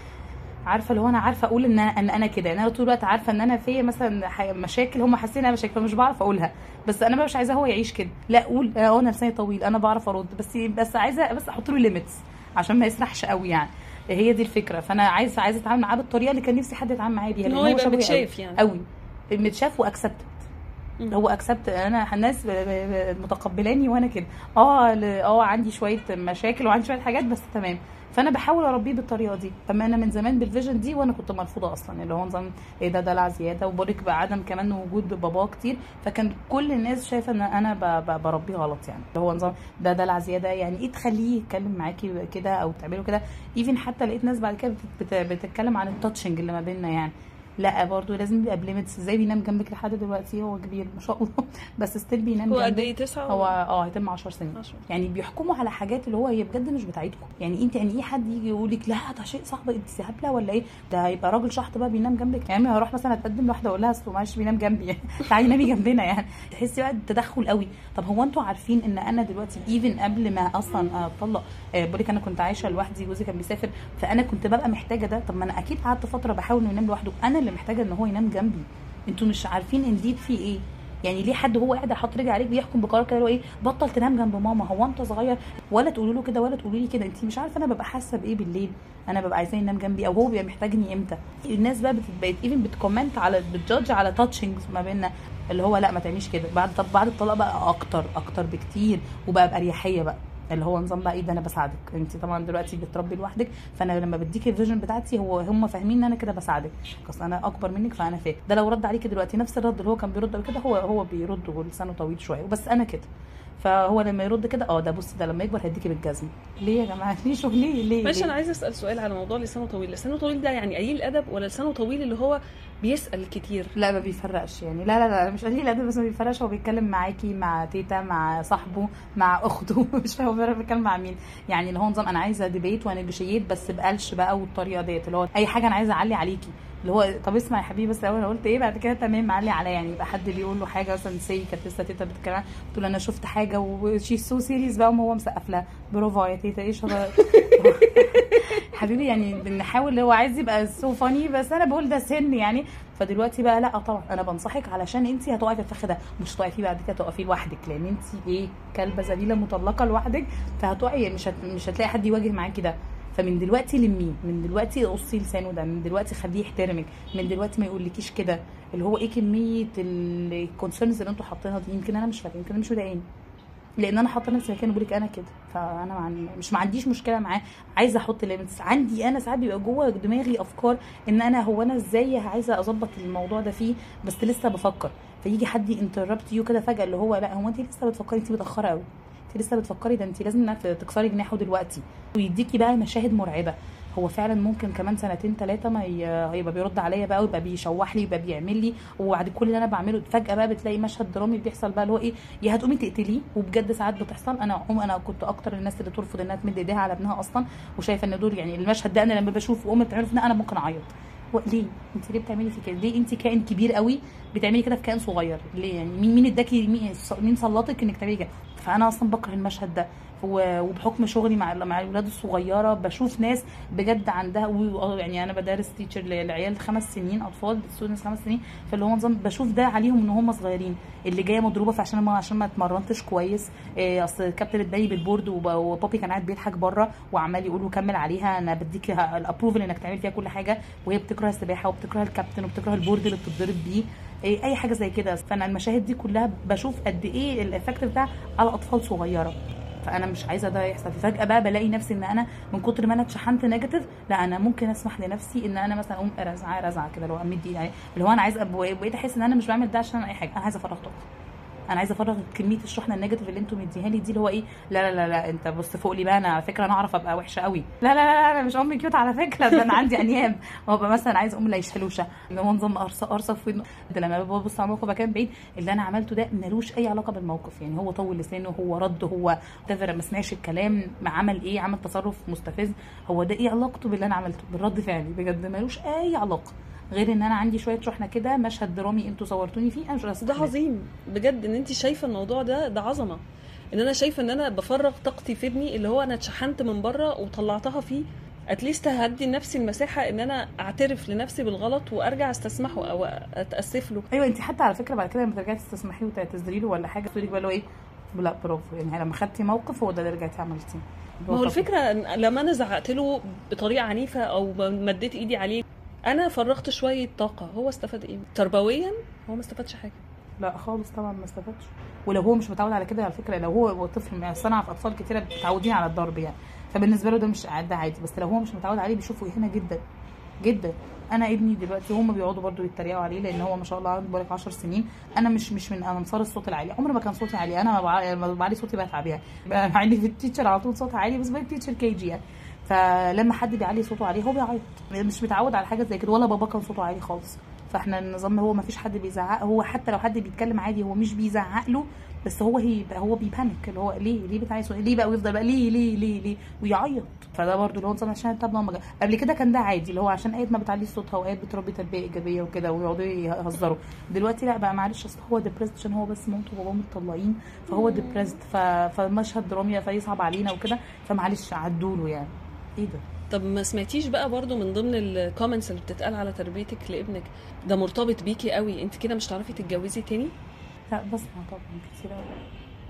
عارفة اللي هو أنا عارفة أقول إن أنا إن أنا كده. يعني أنا طول الوقت عارفة إن أنا فيا مثلا مشاكل هم حاسين انها مشاكل فمش بعرف أقولها. بس أنا بقى مش عايزاه هو يعيش كده. لا أقول أنا لساني طويل أنا بعرف أرد. بس بس عايزة بس أحط له limits عشان ما يسرحش قوي يعني. هي دي الفكرة. فأنا عايزه عايزه أتعامل معاه بالطريقة اللي كان نفسي حد يتعامل معايا بيها هو يبقى. متشاف يعني. قوي. متشاف و accepted مم. هو accepted أنا الناس متقبلاني وأنا كده. آه آه عندي شوية مشاكل وعندي شوية حاجات بس تمام. فانا بحاول اربيه بالطريقة دي. فما أنا من زمان بال vision دي وأنا كنت مرفوضه أصلا اللي هو نظام إيه ده دلع زياده وبورك بعدم كمان وجود باباه كتير. فكان كل الناس شايفة إن أنا بربيه غلط يعني. اللي هو نظام ده دلع زيادة يعني إيه تخليه يتكلم معاكي كده أو تعمله كده؟ even حتى لقيت ناس بعد كده بت- بت- بتتكلم عن ال touching اللي ما بيننا يعني. لا برضه لازم يبقى ب limits. إزاي بينام جنبك لحد دلوقتي؟ هو كبير ما شاء الله. بس still بينام هو قد جنبك. إيه؟ تسعة هو آه هيتم 10 سنين. عشرة. يعني بيحكموا على حاجات اللي هو هي بجد مش بتاعتكم يعني انت يعني إيه حد يجي يقول لك لا ده شيء صعب انت هبله ولا إيه؟ ده هيبقى راجل شحط بقى بينام جنبك. يعني هروح مثلا أتقدم لواحدة أقول لها أصل معلش بينام جنبي. تعالي نامي جنبنا يعني. تحسي بقى التدخل قوي. طب هو أنتوا عارفين ان أنا دلوقتي even قبل ما أصلا اتطلق آه، بقول لك أنا كنت عايشة لوحدي جوزي كان بيسافر فأنا كنت ببقى محتاجة ده. طب ما أنا أكيد قعدت فترة بحاول انه ينام لوحده. أنا اللي محتاجة إن هو ينام جنبي. أنتوا مش عارفين ان دي في إيه. يعني ليه حد هو قاعد حاطط رجل عليك بيحكم بقرار كده إيه؟ بطل تنام جنب ماما. هو أنت صغير؟ ولا تقولوا له كده ولا تقولوا لي كده. انت مش عارفة أنا ببقى حاسة بإيه بالليل. أنا ببقى عايزاه ينام جنبي أو هو بيبقى محتاجني إمتى. الناس بقى بقت even بت comment على بت judge على touchings ما بيننا. اللي هو لأ ما تعمليش كده. بعد طب بعد الطلاق بقى أكتر أكتر بكتير. وبقى بأريحية بقى. اللي هو نظام بقى إيه ده أنا بساعدك. أنت طبعا دلوقتي بتربي لوحدك فأنا لما بديك ال vision بتاعتي هو هم فاهمين إن أنا كده بساعدك. اصل أنا أكبر منك فأنا فاهم ده لو رد عليكي دلوقتي نفس الرد اللي هو كان بيرد كده هو هو بيرد ولسانه طويل شوية. بس أنا كده. فهو لما يرد كده آه ده بص ده لما يكبر هيديكي بالجزمة. ليه يا جماعة؟ ليه؟ شغل ليه؟ ليه؟ ماشي؟ أنا عايزة أسأل سؤال على موضوع لسانه طويل. لسانه طويل ده يعني قليل ادب ولا لسانه طويل اللي هو بيسأل كتير؟ لا ما بيفرقش يعني. لا لا لا مش قليل ادب بس ما بيفرقش. هو بيتكلم معاكي مع تيتا مع صاحبه مع أخته. مش فاهم هو بيعرف يتكلم مع مين. يعني اللي هو نظام أنا عايزة debate و negotiate بس بقلش بقى والطريقة ديت. اللي هو أي حاجة أنا عايزة أعلي عليكي. اللي هو طب اسمع يا حبيبي بس الأول أنا قلت إيه بعد كده تمام معلي عليا. يعني يبقى حد بيقول له حاجة مثلا سي كانت لسه تيتا بتتكلم له أنا شفت حاجة وشي so serious بقى وهو مسقف لها. برافو يا تيتا إيه شغل حبيبي يعني بنحاول هو عايز يبقى so funny بس أنا بقول ده سن يعني. فدلوقتي بقى لا طبعا أنا بنصحك علشان انت هتقعي في الفخ ده. مش هتقعي فيه بعد كده تقفي لوحدك لأن انت إيه كلبة ذليلة مطلقة لوحدك فهتقعي مش هت... مش هتلاقي حد يواجه معاكي ده. فمن دلوقتي لميه من دلوقتي قصي لسانه ده من دلوقتي خليه يحترمك من دلوقتي ما يقولكيش كده. اللي هو إيه كمية ال concerns اللي أنتوا حاطينها دي؟ يمكن أنا مش فاكره يمكن أنا مش مضايقاني لأن أنا حاطة نفسي مكانه بقول لك أنا كده. فأنا مش ما عنديش مشكلة معاه. عايزة أحط limits عندي أنا ساعات بيبقى جوه دماغي أفكار إن أنا هو أنا إزاي عايزة أظبط الموضوع ده فيه بس لسه بفكر. فيجي حد ي interrupt you كده فجأة اللي هو لأ هو انت لسه بتفكري انت متأخرة قوي انت لسه بتفكري ده انت لازم إنك تكسري جناحه دلوقتي ويديكي بقى مشاهد مرعبة. هو فعلا ممكن كمان سنتين ثلاثة ما هيبقى بيرد عليا بقى ويبقى بيشوح لي يبقى بيعمل لي وبعد كل اللي أنا بعمله فجأة بقى بتلاقي مشهد درامي بيحصل بقى اللي هو إيه يا هتقومي تقتليه؟ وبجد ساعات بتحصل. أنا عم أنا كنت أكتر الناس اللي ترفض إنها تمد إيديها على ابنها أصلا وشايفة إن دول يعني المشهد ده أنا لما بشوفه امي ده أنا ممكن أعيط. ليه؟ أنت ليه بتعملي في كده؟ ليه أنت كائن كبير قوي بتعملي كده في كائن صغير. ليه يعني؟ مين مين اداكي مين سلطك انك تعملي كده؟ فأنا أصلا بكره المشهد ده. وبحكم شغلي مع مع الولاد الصغيرة بشوف ناس بجد عندها و- يعني أنا بدرس teacher لعيال خمس سنين أطفال students خمس سنين. فاللي هو نظام بشوف ده عليهم إن هم صغيرين. اللي جاية مضروبة فعشان ما عشان ما اتمرنتش كويس. إيه، أصل الكابتن اداني بال board وب- وبابي كان قاعد بيضحك بره وعمال يقول له كمل عليها أنا بديك ال approval إنك تعمل فيها كل حاجة. وهي بتكره السباحة وبتكره الكابتن وبتكره ال board اللي بتتضرب بيه. أي حاجة زي كده. فأنا المشاهد دي كلها بشوف قد إيه ال effect بتاع على أطفال صغيرة. فأنا مش عايزة ده يحصل. فجأة بقى بلاقي نفسي إن أنا من كتر ما أنا اتشحنت negative لا أنا ممكن أسمح لنفسي إن أنا مثلا أقوم رزعه رزعه كده لو امد ايدي اللي هو أنا أبقى- بقيت أحس إن أنا مش بعمل ده عشان أي حاجة. أنا عايزة أفرغ طاقتي. أنا عايزه افرغ كميه الشحنه ال negative اللي أنتوا مديها لي دي اللي هو إيه؟ لا لا لا لا انت بص فوق لي بقى أنا على فكره أنا اعرف ابقى وحشه قوي. لا لا لا, أنا مش I'm cute على فكره ده أنا عندي انياب. وابقى مثلا عايزه اقوم قرصه قرصه في ودنه ده لما ببص على الموقف مكان بعيد اللي أنا عملته ده ملوش اي علاقه بالموقف. يعني هو طول لسانه هو رد هو تفر ما سمعش الكلام ما عمل إيه عمل تصرف مستفز. هو ده إيه علاقته باللي أنا عملته؟ برد فعلي بجد ملوش اي علاقه. غير إن أنا عندي شوية شحنة كده مشهد درامي أنتوا صورتوني فيه أنا مش ده. عظيم. بجد إن أنت شايفة الموضوع ده ده عظمة. إن أنا شايفة إن أنا بفرغ طاقتي في ابني اللي هو أنا اتشحنت من بره وطلعتها فيه. اتليست هدي لنفسي المساحة إن أنا أعترف لنفسي بالغلط وأرجع أستسمحه أو أتأسف له. أيوه أنت حتى على فكرة بعد كده لما ترجعي تستسمحيه وتعتذري له ولا حاجة تقولي بقى هو إيه؟ لا برافو. يعني لما خدتي موقف هو ده اللي رجعتي عملتيه. ما هو الفكرة لما أنا زعقت له بطريقة عنيفة أو مديت إيدي عليه أنا فرغت شوية طاقة. هو استفاد إيه؟ تربويا هو ما استفادش حاجة. لا خالص طبعا ما استفادش. ولو هو مش متعود على كده على فكرة لو هو طفل أنا اعرف أطفال كتيرة متعودين على الضرب يعني. فبالنسبة له ده مش ده عادي. بس لو هو مش متعود عليه بيشوفه هنا جدا جدا. أنا ابني دلوقتي هم بيقعدوا برضو يتريقوا عليه لأن هو ما شاء الله عنده بقالك 10 سنين. أنا مش مش من أنصار الصوت العالي. عمري ما كان صوتي عالي. أنا ما بعلي صوتي بتعب يعني مع اني في ال teacher على طول صوتها عالي بس بقيت teacher KG يعني. فلما حد بيعلي صوته عليه هو بيعيط. مش متعود على حاجة زي كده ولا بابا كان صوته عالي خالص. فاحنا النظام هو ما فيش حد بيزعق هو حتى لو حد بيتكلم عادي هو مش بيزعق له بس هو هي هو بي panic اللي هو ليه؟ ليه بتعيط؟ ليه بقى ويفضل بقى ليه؟ ليه؟ ليه؟ ليه؟ ويعيط. فده برضو اللي هو نظام عشان طب ماما قبل كده كان ده عادي اللي هو عشان ايات ما بتعليش صوتها وايات بتربي تربية إيجابية وكده ويقعدوا يهزروا. دلوقتي لا بقى معلش أصل هو depressed عشان هو بس مامته وباباه متطلقين فهو depressed ف... فمشهد درامي فيصعب علينا وكده فمعلش عدوا له يعني. إيه ده؟ طب ما سمعتيش بقى برضو من ضمن ال comments اللي بتتقال على تربيتك لابنك ده مرتبط بيكي قوي انت كده مش هتعرفي تتجوزي تاني؟ لا بسمع طبعا كتير قوي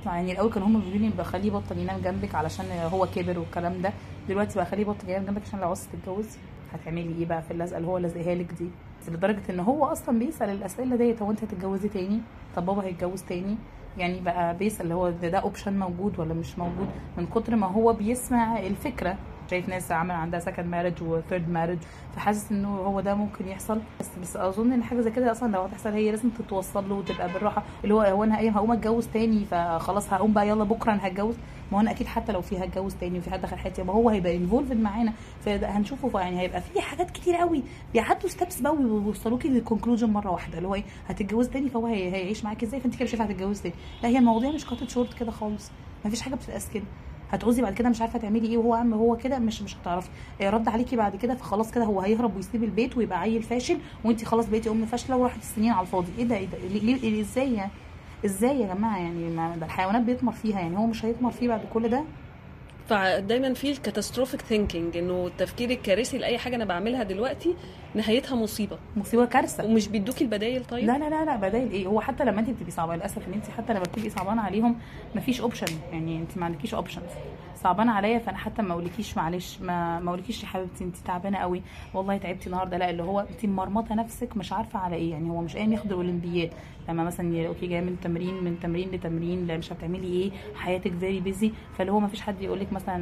يعني الأول كانوا هم بيقولوا لي بخليه يبطل ينام جنبك علشان هو كبر والكلام ده. دلوقتي بقى خليه يبطل ينام جنبك عشان لو عاوزه تتجوزي هتعملي إيه بقى في اللزقه اللي هو لازقها لك دي؟ لدرجة إن هو أصلا بيسأل الأسئلة ديت هو أنت هتتجوزي تاني؟ طب بابا هيتجوز تاني؟ يعني بقى بيسأل اللي هو ده, ده option موجود ولا مش موجود؟ من كتر ما هو بيسمع الفكرة. شايف ناس عامل عندها second marriage و third marriage فحاسس إنه هو ده ممكن يحصل. بس بس أظن إن حاجة زي كده أصلا لو هتحصل هي لازم تتوصل له وتبقى بالراحة. اللي هو هو أنا إيه هقوم أتجوز تاني فخلاص هقوم بقى يلا بكرة أنا هتجوز. ما هو أنا أكيد حتى لو في هتجوز تاني وفي حد دخل حياتي ما هو هيبقى involved معانا. فهنشوفه يعني هيبقى في حاجات كتير قوي. بيعدوا steps بقى ويوصلوكي لل conclusion مرة واحدة اللي هو إيه هتتجوز تاني فهو هي- هيعيش معاكي إزاي؟ فانت كده مش هينفع تتجوز تاني. لا هي المواضيع مش cut it short كده خالص. ما فيش حاجة بتتقاس كده. هتعوزي بعد كده مش عارفة تعملي إيه وهو عم هو كده مش مش هتعرفي إيه رد عليكي بعد كده فخلاص كده هو هيهرب ويسيب البيت ويبقى عيل فاشل وانت خلاص بقيتي أم فاشلة وراحت السنين على الفاضي. إيه ده إيه ده ليه ليه- إزاي يعني؟ إزاي يا جماعة يعني ده الحيوانات بيثمر فيها يعني هو مش هيثمر فيه بعد كل ده؟ فدايما في ال catastrophic thinking إنه التفكير الكارثي لأي حاجة أنا بعملها دلوقتي نهايتها مصيبة. مصيبة كارثة. ومش بيدوكي البدايل طيب؟ لا لا لا لا بدايل إيه؟ هو حتى لما انت بتبقي صعبانه للأسف إن انت حتى لما بتبقي صعبانة عليهم مفيش option يعني انت ما عندكيش options صعبانه عليا فأنا حتى ما اقولكيش معلش ما ما اقولكيش يا حبيبتي انت تعبانة قوي. والله تعبتي النهارده. لا اللي هو انت مرمطة نفسك مش عارفة على إيه. يعني هو مش قايم ياخد الأولمبياد. لما مثلا يلاقوكي جاية من تمرين من تمرين لتمرين لا مش هتعملي إيه؟ حياتك very busy فاللي هو ما فيش حد يقول لك مثلا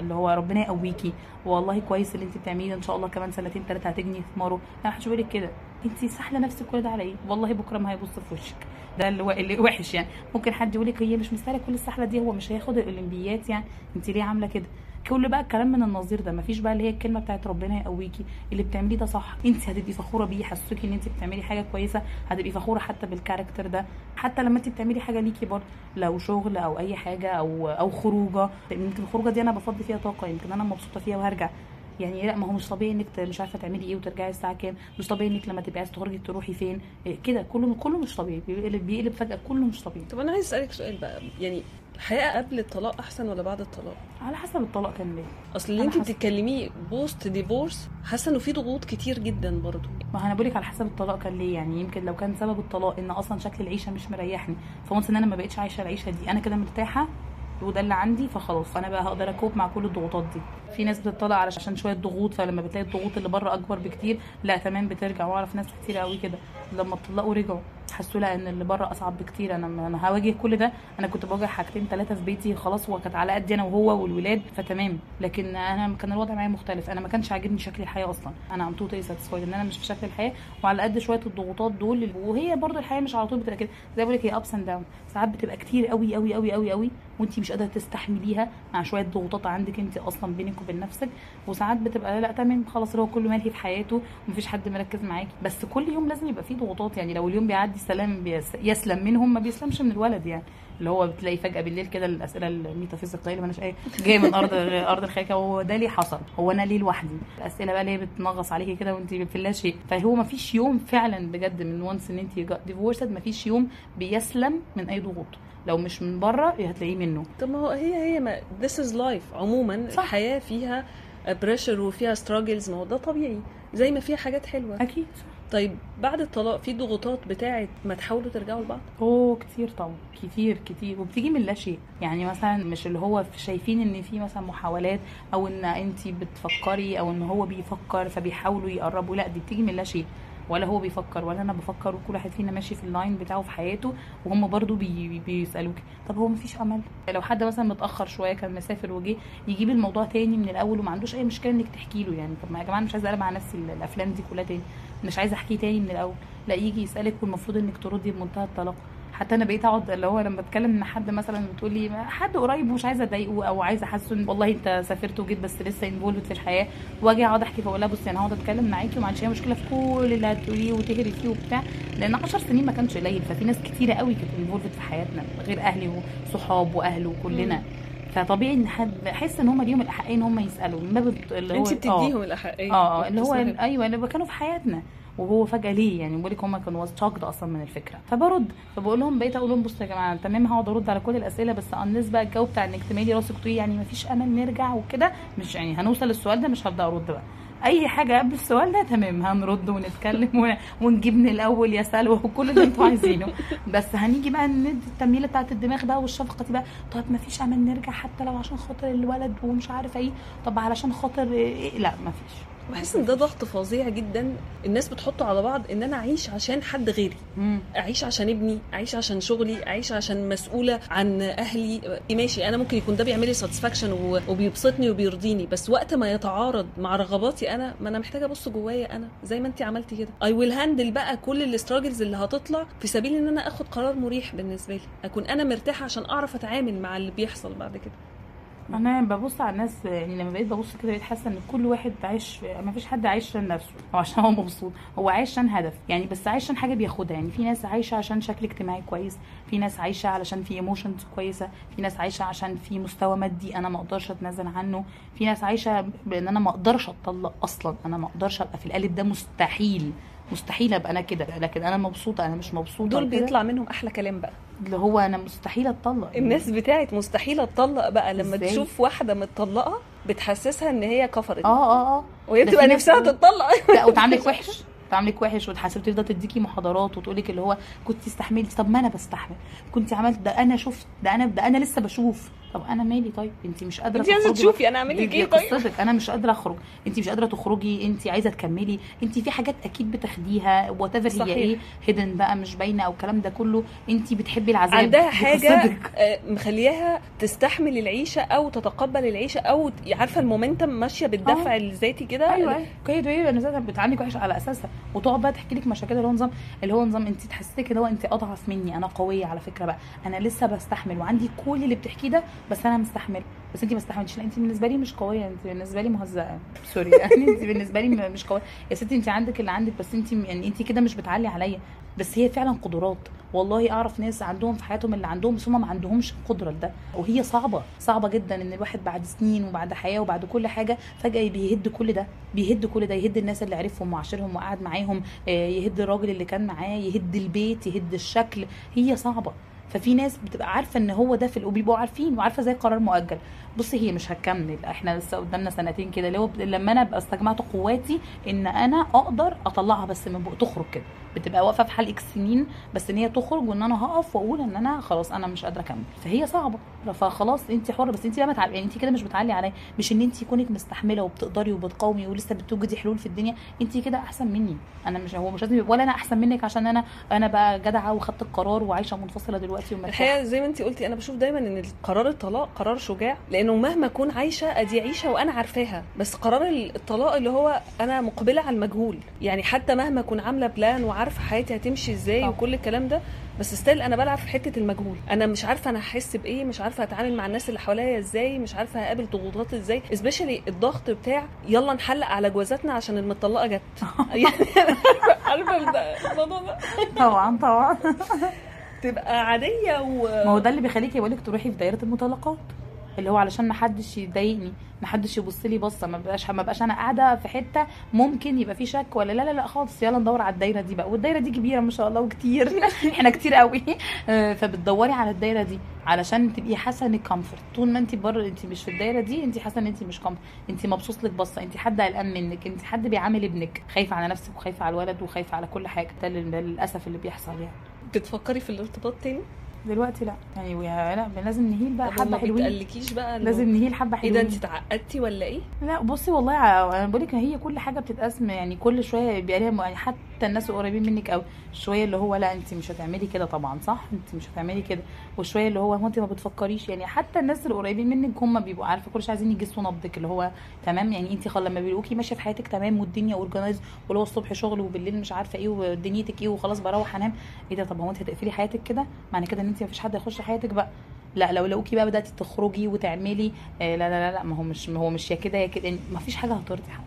اللي هو ربنا يقويكي. والله كويس اللي انت بتعمليه. إن شاء الله كمان سنتين ثلاثة هتجني ثماره لا محدش بيقول لك كده. انت ساحله نفسك كل ده على إيه والله بكرة ما هيبص في وشك. ده اللي, وحش يعني. ممكن حد يقول لك هي مش مستاهلة كل السحلة دي هو مش هياخد الأولمبيات يعني. انت ليه عاملة كده؟ كل بقى الكلام من النظير ده. مفيش بقى اللي هي الكلمة بتاعت ربنا يقويكي. اللي بتعمليه ده صح. انت هتبقي فخورة بيه يحسسوكي ان انت بتعملي حاجة كويسة. هتبقي فخورة حتى بالكاركتر ده. حتى لما انت بتعملي حاجة ليكي برضه. لو شغل أو أي حاجة أو أو خروجة. يمكن الخروجة دي أنا بفضي فيها طاقة. يمكن أنا مبسوطة فيها وهرجع. يعني لا ما هو مش طبيعي إنك مش عارفة تعملي إيه وترجعي الساعة كام مش طبيعي إنك لما تبقي عايزة تخرجي تروحي فين إيه كده كله كله مش طبيعي بيقلب بيقلب فجأة كله مش طبيعي. طب أنا عايز أسألك سؤال بقى يعني الحياة قبل الطلاق أحسن ولا بعد الطلاق؟ على حسب الطلاق كان ليه. أصل اللي انت بتتكلميه post divorce حاسة إنه في ضغوط كتير جدا برضو ما أنا بقولك على حسب الطلاق كان ليه يعني يمكن لو كان سبب الطلاق إن أصلا شكل العيشة مش مريحني ف once إن أنا ما بقتش عايشة العيشة دي أنا كده مرتاحة وده اللي عندي فخلاص أنا بقى هقدر أ cope مع كل الضغوطات دي. في ناس بتطلع علشان شوية ضغوط فلما بتلاقي الضغوط اللي بره أكبر بكتير لا تمام بترجع. وأعرف ناس كتير قوي كده. لما اتطلقوا رجعوا حسوا لا إن اللي بره أصعب بكتير. أنا أنا هواجه كل ده. أنا كنت بواجه حاجتين ثلاثة في بيتي خلاص هو كانت على قدي أنا وهو والولاد فتمام. لكن أنا كان الوضع معايا مختلف. أنا ما كانش عاجبني شكل الحياة أصلا. أنا am totally satisfied إن أنا مش في شكل الحياة. وعلى قد شوية الضغوطات دول وهي برضو الحياة مش على طول بتبقى كده. زي بقول لك هي ups and down ساعات بتبقى كتير قوي قوي قوي قوي قوي وانت مش قادرة تستحمليها. مع شوية ضغوطات عندك انت أصلا بينك وبين نفسك وساعات بتبقى لا تمام خلاص هو كله مالهي في حياته ومفيش حد مركز معاكي بس كل يوم لازم يبقى فيه ضغوطات يعني لو اليوم بيعدي سلام peace يسلم منهم ما بيسلمش من الولد يعني. اللي هو بتلاقي فجأة بالليل كده الأسئلة الميتافيزيقية اللي مالهاش إيه جاية من أرض أرض الخيكة هو ده ليه حصل؟ هو أنا ليه لوحدي؟ الأسئلة بقى اللي هي بتنغص عليكي كده وانت في لا شيء. فهو ما فيش يوم فعلا بجد من once إن انت divorced ما فيش يوم بيسلم من أي ضغوط. لو مش من بره هتلاقيه منه. طب ما هو هي هي ما this is life. عموما صح. الحياة فيها pressure وفيها struggles ما هو ده طبيعي. زي ما فيها حاجات حلوة. أكيد طيب بعد الطلاق في ضغوطات بتاعت ما تحاولوا ترجعوا لبعض؟ أوه كتير طبعا كتير كتير. وبتيجي من لا شيء. يعني مثلا مش اللي هو شايفين إن في مثلا محاولات أو إن انت بتفكري أو إن هو بيفكر فبيحاولوا يقربوا لا دي بتيجي من لا شيء. ولا هو بيفكر ولا أنا بفكر وكل واحد فينا ماشي في ال line بتاعه في حياته وهم برضو بي بيسألوك. طب هو مفيش أمل؟ لو حد مثلا متأخر شوية كان مسافر وجه يجيب الموضوع تاني من الأول وما عندوش أي مشكلة إنك تحكي له يعني. طب ما يا جماعة مش عايزه أقلب على نفسي الأفلام دي كلها تاني. مش عايزه احكيه تاني من الأول. لا يجي يسألك والمفروض إنك تردي بمنتهى الطلاقة. حتى أنا بقيت أقعد اللي هو لما اتكلم ان حد مثلا بتقول لي حد قريب ومش عايزة أضايقه أو عايزة احسه إن والله أنت سافرت وجيت بس لسه involved في الحياة وأجي أقعد أحكي فأقول لها بصي أنا هقعد أتكلم معاكي وما عنديش أي مشكلة في كل اللي هتقوليه وتهري فيه وبتاع لأن 10 سنين ما كانش قليل ففي ناس كتيرة قوي كانت انفولد في حياتنا غير أهلي وصحاب واهل وكلنا فطبيعي إن حد أحس إن هم ليهم الأحقية إن هم يسألوا من باب اللي هو انت آه. بتديهم الأحقية آه آه اللي هو. أيوه اللي كانوا في حياتنا وهو فجأة ليه؟ يعني بقول لك هم كانوا شاكد أصلا من الفكرة. فبرد. فبقول لهم بقيت أقول لهم بصوا يا جماعة تمام هقعد أرد على كل الأسئلة بس الناس بقى الجو بتاع إنك تميلي راسك تقولي يعني ما فيش امل نرجع وكده مش يعني هنوصل للسؤال ده مش هبدا أرد بقى. أي حاجة قبل السؤال ده تمام هنرد ونتكلم ون- ونجيب من الأول يا سلوى وكل اللي أنتوا عايزينه. بس هنيجي بقى ندي التميله بتاعت الدماغ بقى والشفقة دي بقى. طب ما فيش امل نرجع حتى لو عشان خاطر الولد ومش عارفه إيه. طب علشان خاطر إيه؟ لا ما فيش بحس إن ده ضغط فظيع جدا. الناس بتحطه على بعض إن أنا أعيش عشان حد غيري. مم. أعيش عشان ابني أعيش عشان شغلي أعيش عشان مسؤولة عن أهلي. ماشي أنا ممكن يكون ده بيعمل لي ساتسفاكشن وبيبسطني وبيرضيني. بس وقت ما يتعارض مع رغباتي أنا ما أنا محتاجة أبص جوايا أنا. زي ما انت عملتي كده. I will handle بقى كل ال struggles اللي هتطلع في سبيل إن أنا آخد قرار مريح بالنسبة لي. أكون أنا مرتاحة عشان أعرف أتعامل مع اللي بيحصل بعد كده. أنا ببص على الناس يعني لما بقيت ببص كده بقيت حاسة ان كل واحد عايش ما فيش حد عايش عشان نفسه أو عشان هو مبسوط. هو عايش عشان هدف يعني بس عايش عشان حاجة بياخدها. يعني في ناس عايشة عشان شكل اجتماعي كويس في ناس عايشة علشان في ايموشنز كويسة في ناس عايشة عشان في مستوى مادي أنا ما أقدرش أتنازل عنه في ناس عايشة بإن أنا ما أقدرش أتطلق أصلا. أنا ما أقدرش أبقى في القالب ده مستحيل مستحيل أبقى أنا كده. لكن أنا مبسوطة أنا مش مبسوطة دول. بيطلع منهم أحلى كلام بقى. اللي هو أنا مستحيل أتطلق. الناس بتاعت مستحيل أتطلق بقى لما إزاي؟ تشوف واحدة متطلقة بتحسسها إن هي كفرت. آه آه آه. وهي بتبقى نفسها تتطلق. لا وتعاملك وحش. تعاملك وحش وتحاسب تفضل تديكي محاضرات وتقول لك اللي هو كنت استحملتي. طب ما أنا بستحمل. كنت عملت ده أنا شفت ده أنا ده أنا لسه بشوف. طب أنا مالي طيب؟ أنت مش قادرة أنت عايزة تشوفي أنا أعمل لك إيه طيب؟ قصتك. أنا مش قادرة أخرج. أنت مش قادرة تخرجي. أنت عايزة تكملي. أنت في حاجات أكيد بتاخديها. whatever هي. إيه. hidden بقى مش باينة أو الكلام ده كله. أنت بتحبي العذاب. عندها حاجة. آه، مخلياها تستحمل العيشة أو تتقبل العيشة أو عارفة ال momentum ماشية بالدفع الذاتي كده؟ أيوه. أيوه كده إيه؟ أنا بتعاملك وحش على أساسها. وتقعد بقى تحكي لك مشاكل اللي هو نظام اللي هو نظام أنت تحسسك اللي هو أنت أضعف مني. أنا قوية على فكرة بقى. أنا لسه بستحمل. وعندي كل اللي بتحكيه ده بس أنا مستحمل. بس انت ما استحملتيش انت بالنسبة لي مش قوية. انت بالنسبة لي مهزأة. سوري. يعني انت بالنسبة لي مش قوية. يا ستي انت عندك اللي عندك بس انت يعني انت كده مش بتعلي عليا. بس هي فعلا قدرات. والله أعرف ناس عندهم في حياتهم اللي عندهم بس هم ما عندهمش القدرة لده. وهي صعبة. صعبة جدا إن الواحد بعد سنين وبعد حياة وبعد كل حاجة فجأة بيهد كل ده. بيهد كل ده. يهد الناس اللي عرفهم وعاشرهم وقعد معاهم. آه، يهد الراجل اللي كان معاه يهد البيت يهد الشكل. هي صعبة. ففي ناس بتبقى عارفة إن هو ده في ال- وبيبقوا عارفين وعارفة زي قرار مؤجل. بصي هي مش هتكمل إحنا لسه قدامنا سنتين كده. ب- لما أنا أبقى استجمعت قواتي إن أنا أقدر أطلعها بس من بق تخرج كده. بتبقى واقفة في حال إكس سنين بس إن هي تخرج وإن أنا هقف وأقول إن أنا خلاص أنا مش قادرة أكمل. فهي صعبة. فخلاص انت حرة بس انت بقى يعني انت كده مش بتعلي عليا. مش إن انت كونك مستحملة وبتقدري وبتقاومي ولسه بتوجدي حلول في الدنيا. انت كده أحسن مني. أنا مش هو مش لازم ولا أنا أحسن منك عشان أنا أنا بقى جدعة وخدت القرار وعايشة منفصلة دلوقتي ومرتاحة. الحقيقة زي ما انت قلتي أنا بشوف دايما إن قرار الطلاق قرار شجاع لأنه مهما أكون عايشة أدي عيشة وأنا عارفاها. بس قرار الطلاق اللي هو أنا مقبلة على المجهول. يعني حتى مهما أكون عاملة plan وعارفة حياتي هتمشي إزاي. وكل الكلام ده بس still أنا بلعب في حتة المجهول. أنا مش عارفة أنا هحس بإيه مش عارفة أتعامل مع الناس اللي حواليا إزاي مش عارفة هقابل ضغوطات إزاي. specially الضغط بتاع يلا نحلق على جوازاتنا عشان المطلقه جت. يعني عارفة الموضوع ده. طبعا طبعا. تبقى عادية و ما هو ده اللي بيخليكي يقولك تروحي في دايرة المطلقات اللي هو علشان ما حدش يضايقني ما حدش يبص لي بصة ما بقاش ما بقاش أنا قاعدة في حتة ممكن يبقى في شك ولا لا لا لا خالص يلا ندور على الدايرة دي بقى. والدايرة دي كبيرة ما شاء الله وكتير. إحنا كتير قوي. آه، فبتدوري على الدايرة دي علشان تبقي حاسة إنك comfort طول ما انت بره انت مش في الدايرة دي انت حاسة إن انت مش comfort انت مبسوط لك بصة انت حد قلقان منك انت حد بيعامل ابنك. خايفة على نفسك وخايفة على الولد وخايفة على كل حاجة. ده لل- للأسف اللي بيحصل يعني. بتفكري في الارتباط تاني؟ دلوقتي لا. يعني لا لازم نهيل بقى حبة ما حلوين. بتقلكيش بقى لازم نهيل حبة إيه حلوين. ده انت اتعقدتي ولا إيه؟ لا بصي والله أنا بقول لك هي كل حاجة بتتقسم يعني كل شوية بيبقى ليها يعني حتى الناس القريبين منك قوي شوية اللي هو لا انت مش هتعملي كده طبعا صح؟ انت مش هتعملي كده. وشوية اللي هو هو انت ما بتفكريش يعني حتى الناس القريبين منك هم بيبقوا عارفة كل شوية عايزين يجسوا نبضك اللي هو تمام؟ يعني انت خل لما بيلاقوكي ماشية في حياتك تمام والدنيا اورجنايز واللي هو الصبح شغل وبالليل مش عارفة إيه ودنيتك إيه وخلاص بروح أنام. إيه ده طب هو انت هتقفلي حياتك كده؟ معنى كده إن انت مفيش حد هيخش حياتك بقى. لا لو لقوكي بقى بدأتي تخرجي وتعملي آه لا لا لا لا ما هو مش هو مش يا كده يا كده. يعني ما فيش حاجة هترضي حد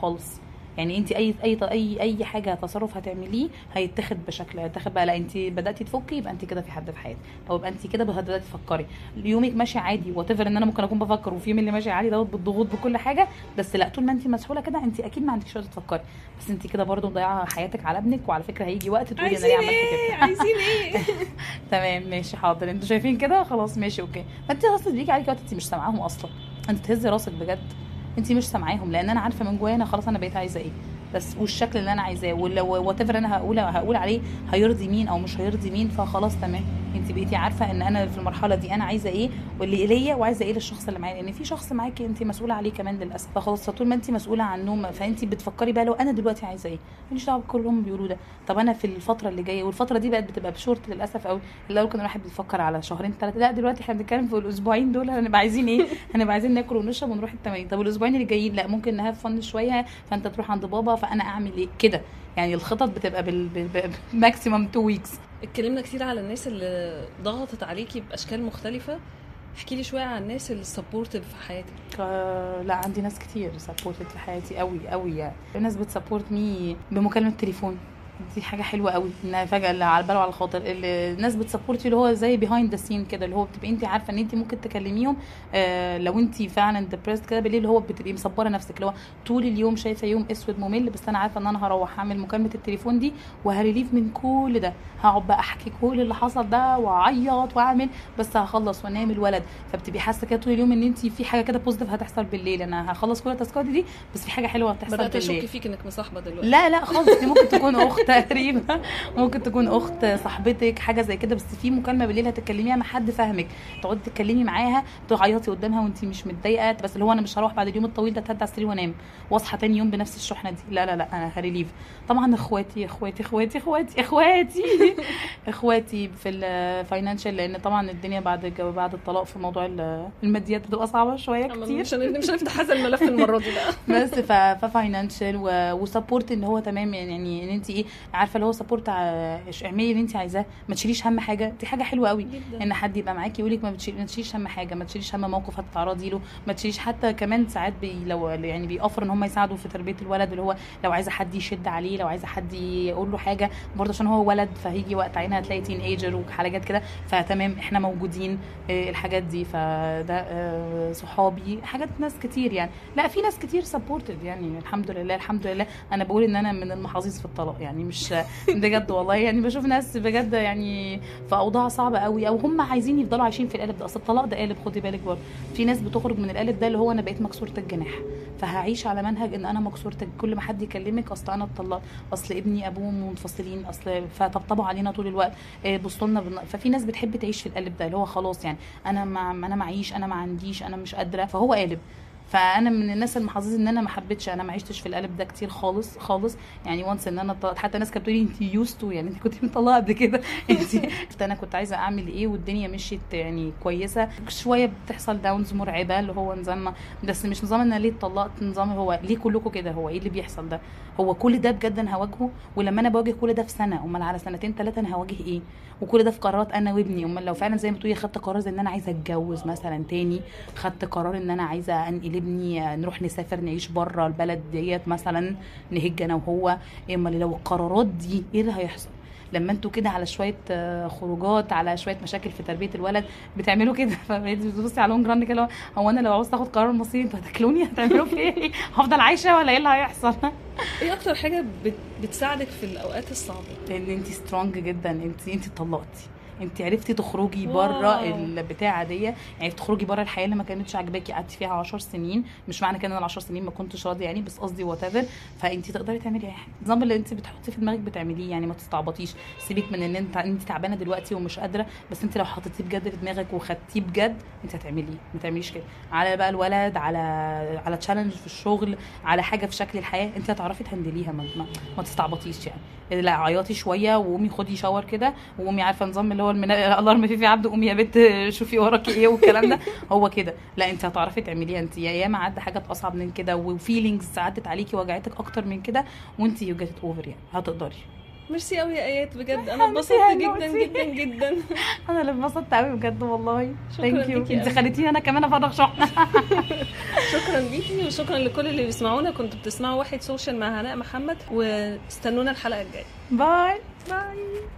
خالص. يعني انت أي أي أي أي حاجة تصرف هتعمليه هيتاخد بشكل هيتاخد بقى لا انت بدأتي تفكي يبقى انت كده في حد في حياتك. أو يبقى انت كده بدأتي تفكري. يومك ماشي عادي what if إن أنا ممكن اكون بفكر وفي يوم اللي ماشي عادي دوت بالضغوط بكل حاجة بس لا طول ما انت مسحولة كده انت أكيد ما عندكش وقت تفكري. بس انت كده برضو مضيعة حياتك على ابنك وعلى فكرة هيجي وقت تقولي أنا ليه عملت كده. عايزين إيه؟ تمام ماشي حاضر. أنتوا شايفين كده؟ خلاص ماشي okay. ما انت أصلا بيجي عليكي وقت انت مش سامعاهم أصلا. انت تهزي راسك بجد. انت مش سامعاهم لأن أنا عارفة من جوايا أنا خلاص أنا بقيت عايزة إيه. بس والشكل اللي أنا عايزاه whatever أنا هقول هقول عليه هيرضي مين أو مش هيرضي مين فخلاص تمام. انت بقيتي عارفة ان أنا في المرحلة دي أنا عايزة إيه واللي ليا وعايزة إيه للشخص اللي معايا. لأن في شخص معاكي أنت مسؤولة عليه كمان للأسف. فخلاص فطول ما أنت مسؤولة عنه فأنت بتفكري بقى لو أنا دلوقتي عايزة إيه؟ ماليش دعوة بكل اللي هم بيقولوه ده. طب أنا في الفترة اللي جاية والفترة دي بقت بتبقى بشورت للأسف قوي الأول كان الواحد بيفكر على شهرين ثلاثة لا دلوقتي إحنا بنتكلم في الأسبوعين دول هنبقى عايزين إيه؟ هنبقى عايزين ناكل ونشرب ونروح التمارين طب الأسبوعين اللي جايين لا ممكن ن have fun شوية فأنت تروح عند بابا فأنا أعمل إيه؟ كده. يعني الخطط بتبقى بال maximum 2 weeks اتكلمنا كتير على الناس اللي ضغطت عليكي بأشكال مختلفة. احكي لي شوية عن الناس اللي supportive في حياتك. آه لا عندي ناس كتير supported في حياتي قوي قوي يعني. ناس بت support me بمكالمة تليفون. دي حاجة حلوة قوي إنها فجأة اللي على البال وعلى الخاطر الناس بت support اللي هو زي behind the scene كده اللي هو بتبقي انت عارفة إن انت ممكن تكلميهم آه لو انت فعلا depressed كده بالليل اللي هو بتبقي مصبرة نفسك اللي هو طول اليوم شايفة يوم أسود ممل بس أنا عارفة إن أنا هروح أعمل مكالمة التليفون دي وه relieve من كل ده هقعد بقى أحكي كل اللي حصل ده وأعيط وأعمل بس هخلص وأنام الولد. فبتبقي حاسة كده طول اليوم إن انت في حاجة كده positive هتحصل بالليل أنا هخلص كل ال task ات دي بس في حاجة حلوة هتحصل بدأت أشك فيك إنك مصاحبة دلوقتي. لا لا خالص دي ممكن تكون أخت. تقريبا. ممكن تكون أخت صاحبتك حاجة زي كده بس في مكالمة بالليل هتتكلميها مع حد فاهمك. تقعدي تتكلمي معاها تعيطي قدامها وانت مش متضايقة بس اللي هو أنا مش هروح بعد اليوم الطويل ده اتهدى على السرير وأنام. واصحى تاني يوم بنفس الشحنة دي. لا لا لا أنا ه relieve. طبعا إخواتي إخواتي إخواتي إخواتي إخواتي. إخواتي في ال financial لأن طبعا الدنيا بعد بعد الطلاق في موضوع الماديات بتبقى صعبة شوية كتير. مش مش هنفتح هذا الملف المرة دي بقى. بس ف financial و support إن هو تمام يعني إن انت إيه عارفة اللي هو support اعملي اللي انت عايزاه ما تشيليش هم حاجة. دي حاجة حلوة قوي جدا. إن حد يبقى معاكي يقول لك ما بتشيل- ما تشيليش هم حاجة ما تشيليش هم موقف هتتعرضي له ما تشيليش حتى كمان ساعات بي لو يعني بي offer إن هم يساعدوا في تربية الولد اللي هو لو عايزة حد يشد عليه لو عايزة حد يقول له حاجة برضه عشان هو ولد فهيجي وقت عينها هتلاقي teenager وحاجات كده. فتمام إحنا موجودين آه، الحاجات دي. فده آه، صحابي حاجات ناس كتير يعني. لا في ناس كتير supported يعني الحمد لله الحمد لله. أنا بقول إن أنا من المحظوظ في الطلاق يعني. مش بجد والله. يعني بشوف ناس بجد يعني في أوضاع صعبة قوي أو هم عايزين يفضلوا عايشين في القالب ده. أصل الطلاق ده قالب خدي بالك برضه. في ناس بتخرج من القالب ده اللي هو أنا بقيت مكسورة الجناح. فهعيش على منهج إن أنا مكسورة كل ما حد يكلمك أصل أنا اتطلقت أصل ابني أبوه منفصلين أصل فطبطبوا علينا طول الوقت. إيه، بصوا لنا ففي ناس بتحب تعيش في القالب ده اللي هو خلاص يعني أنا ما أنا معيش أنا ما عنديش أنا مش قادرة. فهو قالب. فأنا من الناس المحظوظة إن أنا ما حبيتش أنا ما عشتش في القالب ده كتير خالص خالص. يعني وانس إن أنا ط- حتى ناس كانت بتقولي انت يوستو يعني انت كنت مطلقة قبل كده. انت أنا كنت عايزة أعمل إيه والدنيا مشيت يعني كويسة. شوية بتحصل داونز مرعبة اللي هو نظام بس مش نظام إن أنا ليه اتطلقت نظام هو ليه كلكم كده هو إيه اللي بيحصل ده؟ هو كل ده بجد أنا هواجهه؟ ولما أنا بواجه كل ده في سنة أمال على سنتين ثلاثة أنا هواجه إيه؟ وكل ده في قرارات أنا وابني. أمال لو فعلا زي ما تقولي خدت قرار إن أنا عايزة أتجوز مثلا تاني خدت قرار إن أنا عايزة أنقل ابني نروح نسافر نعيش بره البلد ديت مثلا نهج أنا وهو. إيه أمال لو القرارات دي إيه اللي هيحصل؟ لما أنتوا كده على شوية آه، خروجات على شوية مشاكل في تربية الولد بتعملوا كده؟ فبتبصي على long run كده هو أنا لو عاوز تاخد قرار مصيري أنتوا هتاكلوني؟ هتعملوا في إيه؟ هفضل عايشة ولا إيه اللي هيحصل؟ إيه أكتر حاجة بت... بتساعدك في الأوقات الصعبة؟ ان انت strong جدا انت انت اتطلقتي انت عرفتي تخرجي. بره البتاعة دي. يعني تخرجي بره الحياة اللي ما كانتش عاجباكي قعدتي فيها 10 سنين. مش معنى كده ان ال 10 سنين ما كنتش راضية يعني بس قصدي whatever فانت تقدري تعملي اي حاجة النظام اللي انت بتحطيه في دماغك بتعمليه يعني ما تستعبطيش. سيبك من ان انت انت تعبانة دلوقتي ومش قادرة بس انت لو حطيتيه بجد في دماغك وخدتيه بجد انت هتعمليه. ما تعمليش كده. على بقى الولد على على challenge في الشغل على حاجة في شكل الحياة انت هتعرفي ت handle يها. ما, ما, ما تستعبطيش يعني. لا عيطي شوية وقومي خدي shower كده وقومي عارفة نظام اللي هو المنا... الارم في في عبد قومي يا بت شوفي وراكي إيه والكلام ده. هو كده. لا انت هتعرفي تعمليها. انت يا ياما عدى حاجات اصعب من كده و feelings عدت عليكي وجعتك أكتر من كده وانت you get over يعني. هتقدري. ميرسي قوي يا آيات بجد. أنا اتبسطت يا جدا. جدا جدا. أنا اللي اتبسطت قوي بجد والله. شكراً thank you انت. خليتيني أنا كمان أفرغ شحنه شكرا ليكي وشكرا لكل اللي بيسمعونا. كنتوا بتسمعوا واحد social مع هناء محمد واستنونا الحلقة الجاية. bye bye